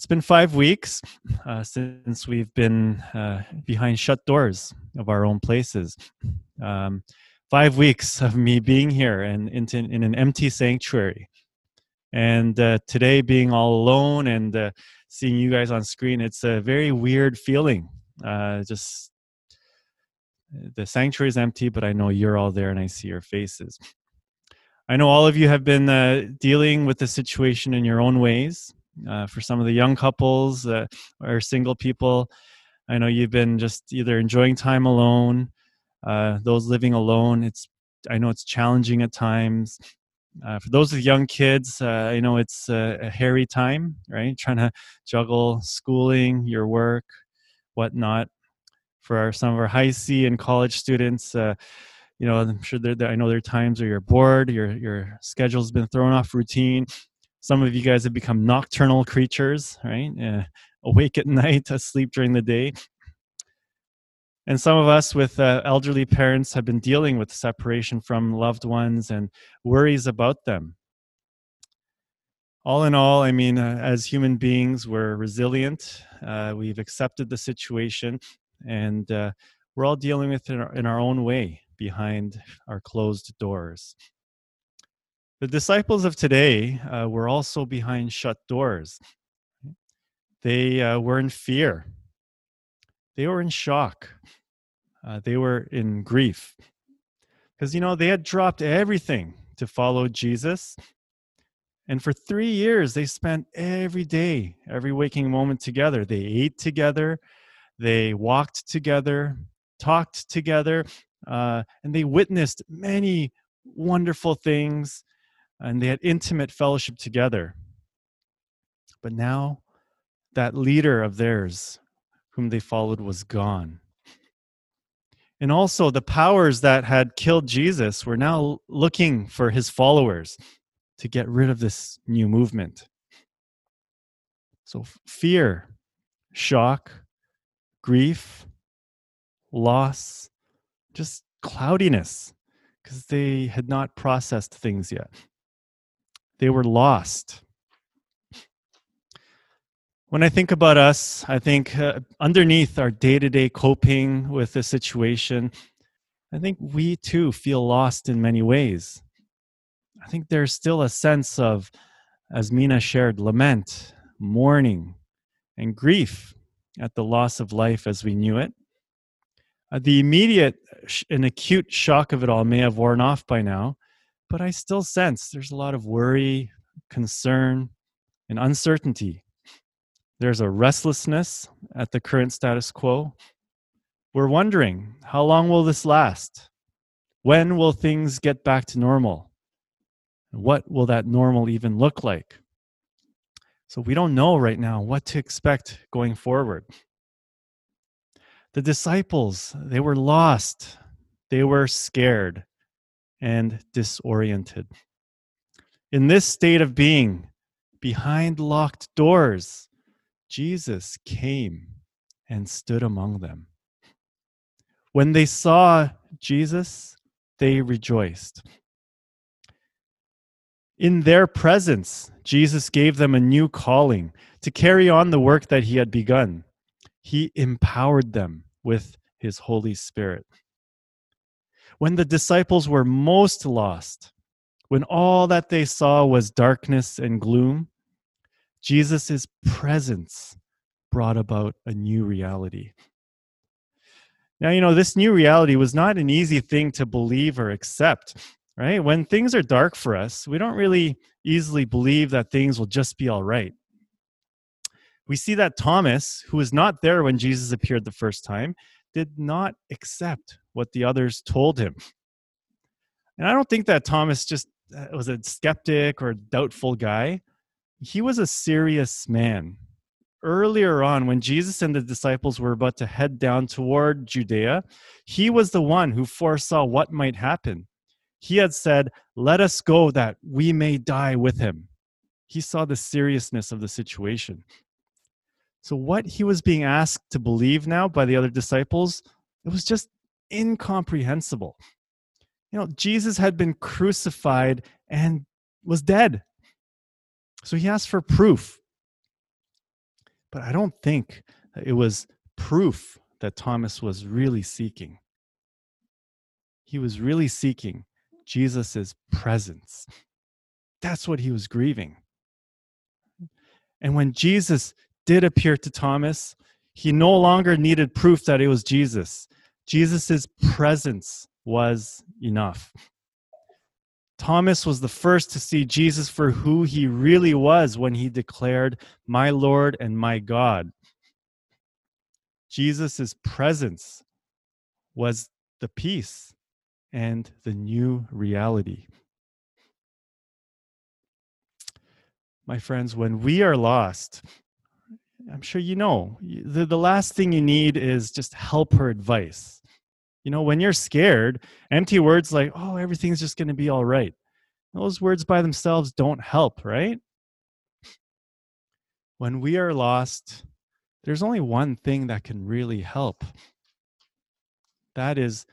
It's been five weeks uh, since we've been uh, behind shut doors of our own places. Um, five weeks of me being here and in, in an empty sanctuary. And uh, today, being all alone and uh, seeing you guys on screen, it's a very weird feeling. Uh, just the sanctuary is empty, but I know you're all there and I see your faces. I know all of you have been uh, dealing with the situation in your own ways uh, for some of the young couples uh, or single people. I know you've been just either enjoying time alone, uh, those living alone. It's I know it's challenging at times. Uh, for those with young kids, uh, I know it's a, hairy time, right? Trying to juggle schooling, your work, whatnot. For our, some of our high C and college students, you know, I'm sure I know there are times where you're bored, your your schedule's been thrown off routine, some of you guys have become nocturnal creatures, right? Uh, awake at night, asleep during the day. And some of us with uh, elderly parents have been dealing with separation from loved ones and worries about them. All in all, I mean, uh, as human beings, we're resilient. Uh, we've accepted the situation, and uh, we're all dealing with it in our, in our own way behind our closed doors. The disciples of today uh, were also behind shut doors. They uh, were in fear. They were in shock. Uh, they were in grief. Because, you know, they had dropped everything to follow Jesus. And for three years, they spent every day, every waking moment together. They ate together, they walked together, talked together, uh, and they witnessed many wonderful things and they had intimate fellowship together. But now, that leader of theirs, whom they followed, was gone. And also, the powers that had killed Jesus were now looking for his followers to get rid of this new movement. So, fear, shock, grief, loss, just cloudiness, because they had not processed things yet. They were lost. When I think about us, I think uh, underneath our day to day coping with the situation, I think we too feel lost in many ways. I think there's still a sense of, as Mina shared, lament, mourning, and grief at the loss of life as we knew it. Uh, the immediate and acute shock of it all may have worn off by now, but I still sense there's a lot of worry, concern, and uncertainty. There's a restlessness at the current status quo. We're wondering how long will this last? When will things get back to normal? What will that normal even look like? So we don't know right now what to expect going forward. The disciples, they were lost. They were scared and disoriented. In this state of being, behind locked doors, Jesus came and stood among them. When they saw Jesus, they rejoiced. In their presence, Jesus gave them a new calling to carry on the work that he had begun. He empowered them with his Holy Spirit when the disciples were most lost, when all that they saw was darkness and gloom, Jesus' presence brought about a new reality. Now, you know, this new reality was not an easy thing to believe or accept, right? When things are dark for us, we don't really easily believe that things will just be all right. We see that Thomas, who was not there when Jesus appeared the first time, did not accept what the others told him. And I don't think that Thomas just uh, was a skeptic or doubtful guy. He was a serious man. Earlier on, when Jesus and the disciples were about to head down toward Judea, he was the one who foresaw what might happen. He had said, Let us go that we may die with him. He saw the seriousness of the situation. So, what he was being asked to believe now by the other disciples, it was just incomprehensible. You know, Jesus had been crucified and was dead. So he asked for proof. But I don't think it was proof that Thomas was really seeking. He was really seeking Jesus' presence. That's what he was grieving. And when Jesus did appear to Thomas, he no longer needed proof that it was Jesus. Jesus' presence was enough. Thomas was the first to see Jesus for who he really was when he declared, My Lord and my God. Jesus' presence was the peace and the new reality. My friends, when we are lost, I'm sure you know, the, the last thing you need is just help or advice. You know, when you're scared, empty words like, oh, everything's just going to be all right. Those words by themselves don't help, right? When we are lost, there's only one thing that can really help. That is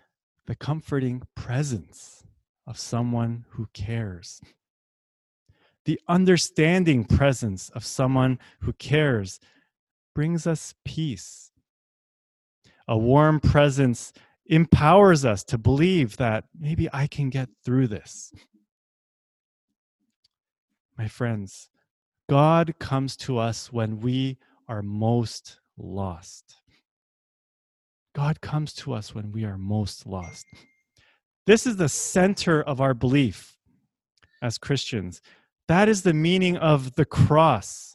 the comforting presence of someone who cares. The understanding presence of someone who cares brings us peace. A mm-hmm. warm presence empowers us to believe that maybe I can get through this. My friends, God comes to us when we are most lost. God comes to us when we are most lost. This is the center of our belief as Christians. That is the meaning of the cross.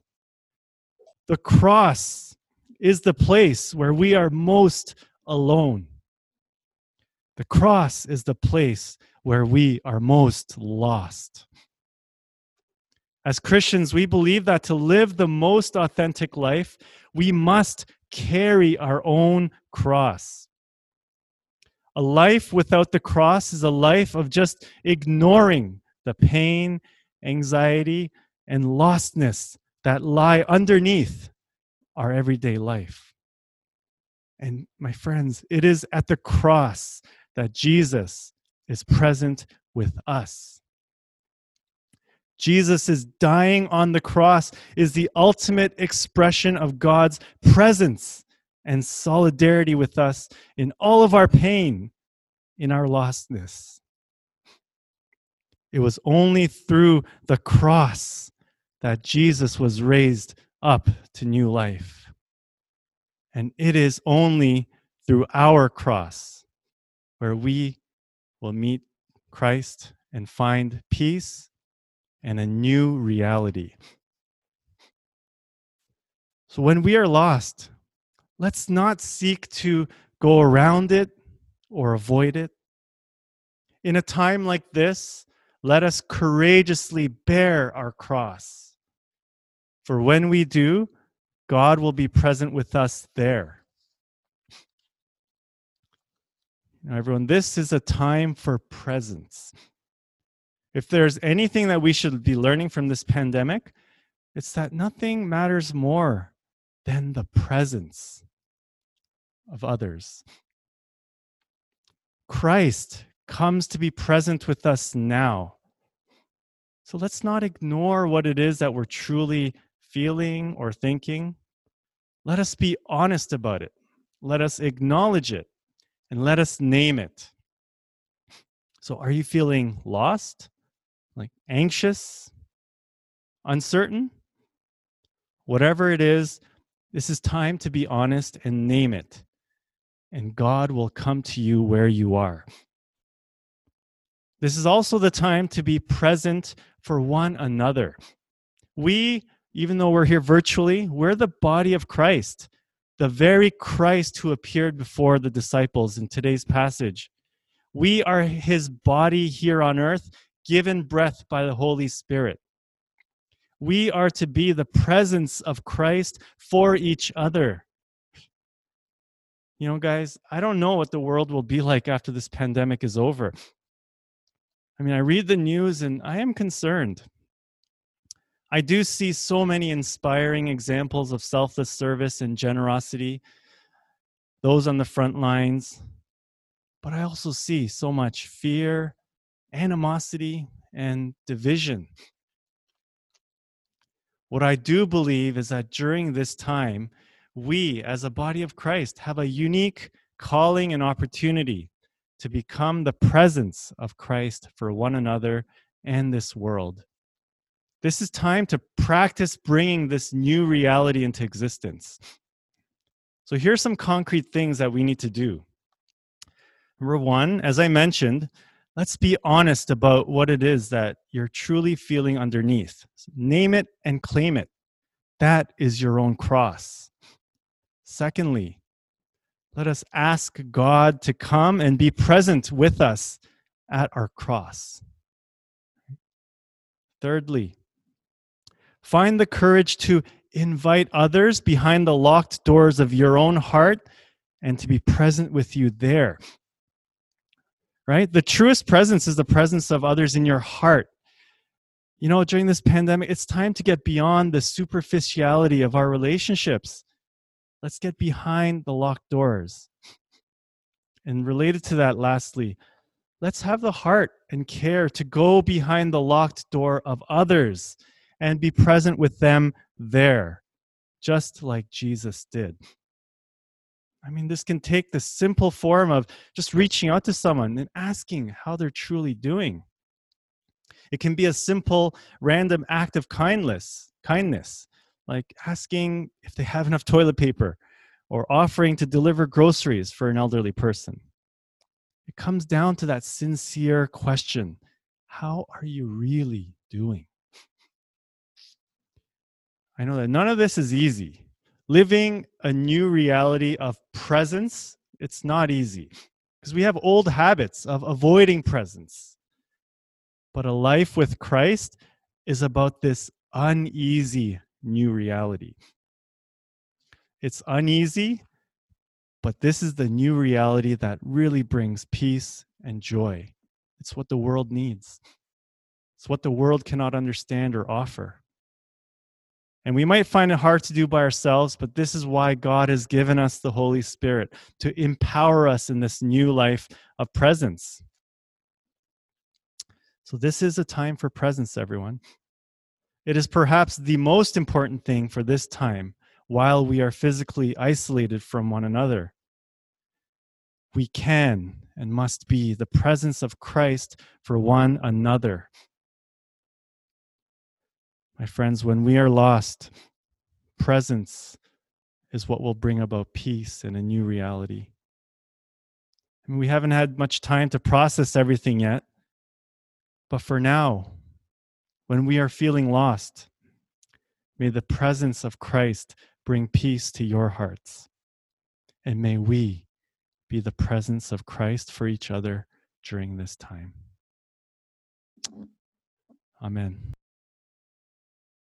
The cross is the place where we are most alone. The cross is the place where we are most lost. As Christians, we believe that to live the most authentic life, we must carry our own cross. A life without the cross is a life of just ignoring the pain, anxiety, and lostness that lie underneath our everyday life. And my friends, it is at the cross that Jesus is present with us. Jesus' is dying on the cross is the ultimate expression of God's presence and solidarity with us in all of our pain, in our lostness. It was only through the cross that Jesus was raised up to new life. And it is only through our cross where we will meet Christ and find peace and a new reality. So when we are lost, let's not seek to go around it or avoid it. In a time like this, let us courageously bear our cross. For when we do, God will be present with us there. Now, everyone, this is a time for presence. If there's anything that we should be learning from this pandemic, it's that nothing matters more than the presence of others. Christ comes to be present with us now. So let's not ignore what it is that we're truly feeling or thinking. Let us be honest about it. Let us acknowledge it and let us name it. So, are you feeling lost? like anxious, uncertain, whatever it is, this is time to be honest and name it. And God will come to you where you are. This is also the time to be present for one another. We, even though we're here virtually, we're the body of Christ, the very Christ who appeared before the disciples in today's passage. We are his body here on earth, given breath by the Holy Spirit. We are to be the presence of Christ for each other. You know, guys, I don't know what the world will be like after this pandemic is over. I mean, I read the news and I am concerned. I do see so many inspiring examples of selfless service and generosity, those on the front lines. But I also see so much fear animosity and division. What I do believe is that during this time, we as a body of Christ have a unique calling and opportunity to become the presence of Christ for one another and this world. This is time to practice bringing this new reality into existence. So, here's some concrete things that we need to do. Number one, as I mentioned, let's be honest about what it is that you're truly feeling underneath. Name it and claim it. That is your own cross. Secondly, let us ask God to come and be present with us at our cross. Thirdly, find the courage to invite others behind the locked doors of your own heart and to be present with you there. Right? The truest presence is the presence of others in your heart. You know, during this pandemic, it's time to get beyond the superficiality of our relationships Let's get behind the locked doors. And related to that, lastly, let's have the heart and care to go behind the locked door of others and be present with them there, just like Jesus did. I mean, this can take the simple form of just reaching out to someone and asking how they're truly doing. It can be a simple, random act of kindness, kindness, like asking if they have enough toilet paper or offering to deliver groceries for an elderly person. It comes down to that sincere question How are you really doing? I know that none of this is easy. Living a new reality of presence, it's not easy because we have old habits of avoiding presence. But a life with Christ is about this uneasy new reality. It's uneasy, but this is the new reality that really brings peace and joy. It's what the world needs, it's what the world cannot understand or offer. And we might find it hard to do by ourselves, but this is why God has given us the Holy Spirit to empower us in this new life of presence. So, this is a time for presence, everyone. It is perhaps the most important thing for this time while we are physically isolated from one another. We can and must be the presence of Christ for one another. My friends, when we are lost, presence is what will bring about peace and a new reality. We haven't had much time to process everything yet, but for now, when we are feeling lost. May the presence of Christ bring peace to your hearts. And may we be the presence of Christ for each other during this time. Amen.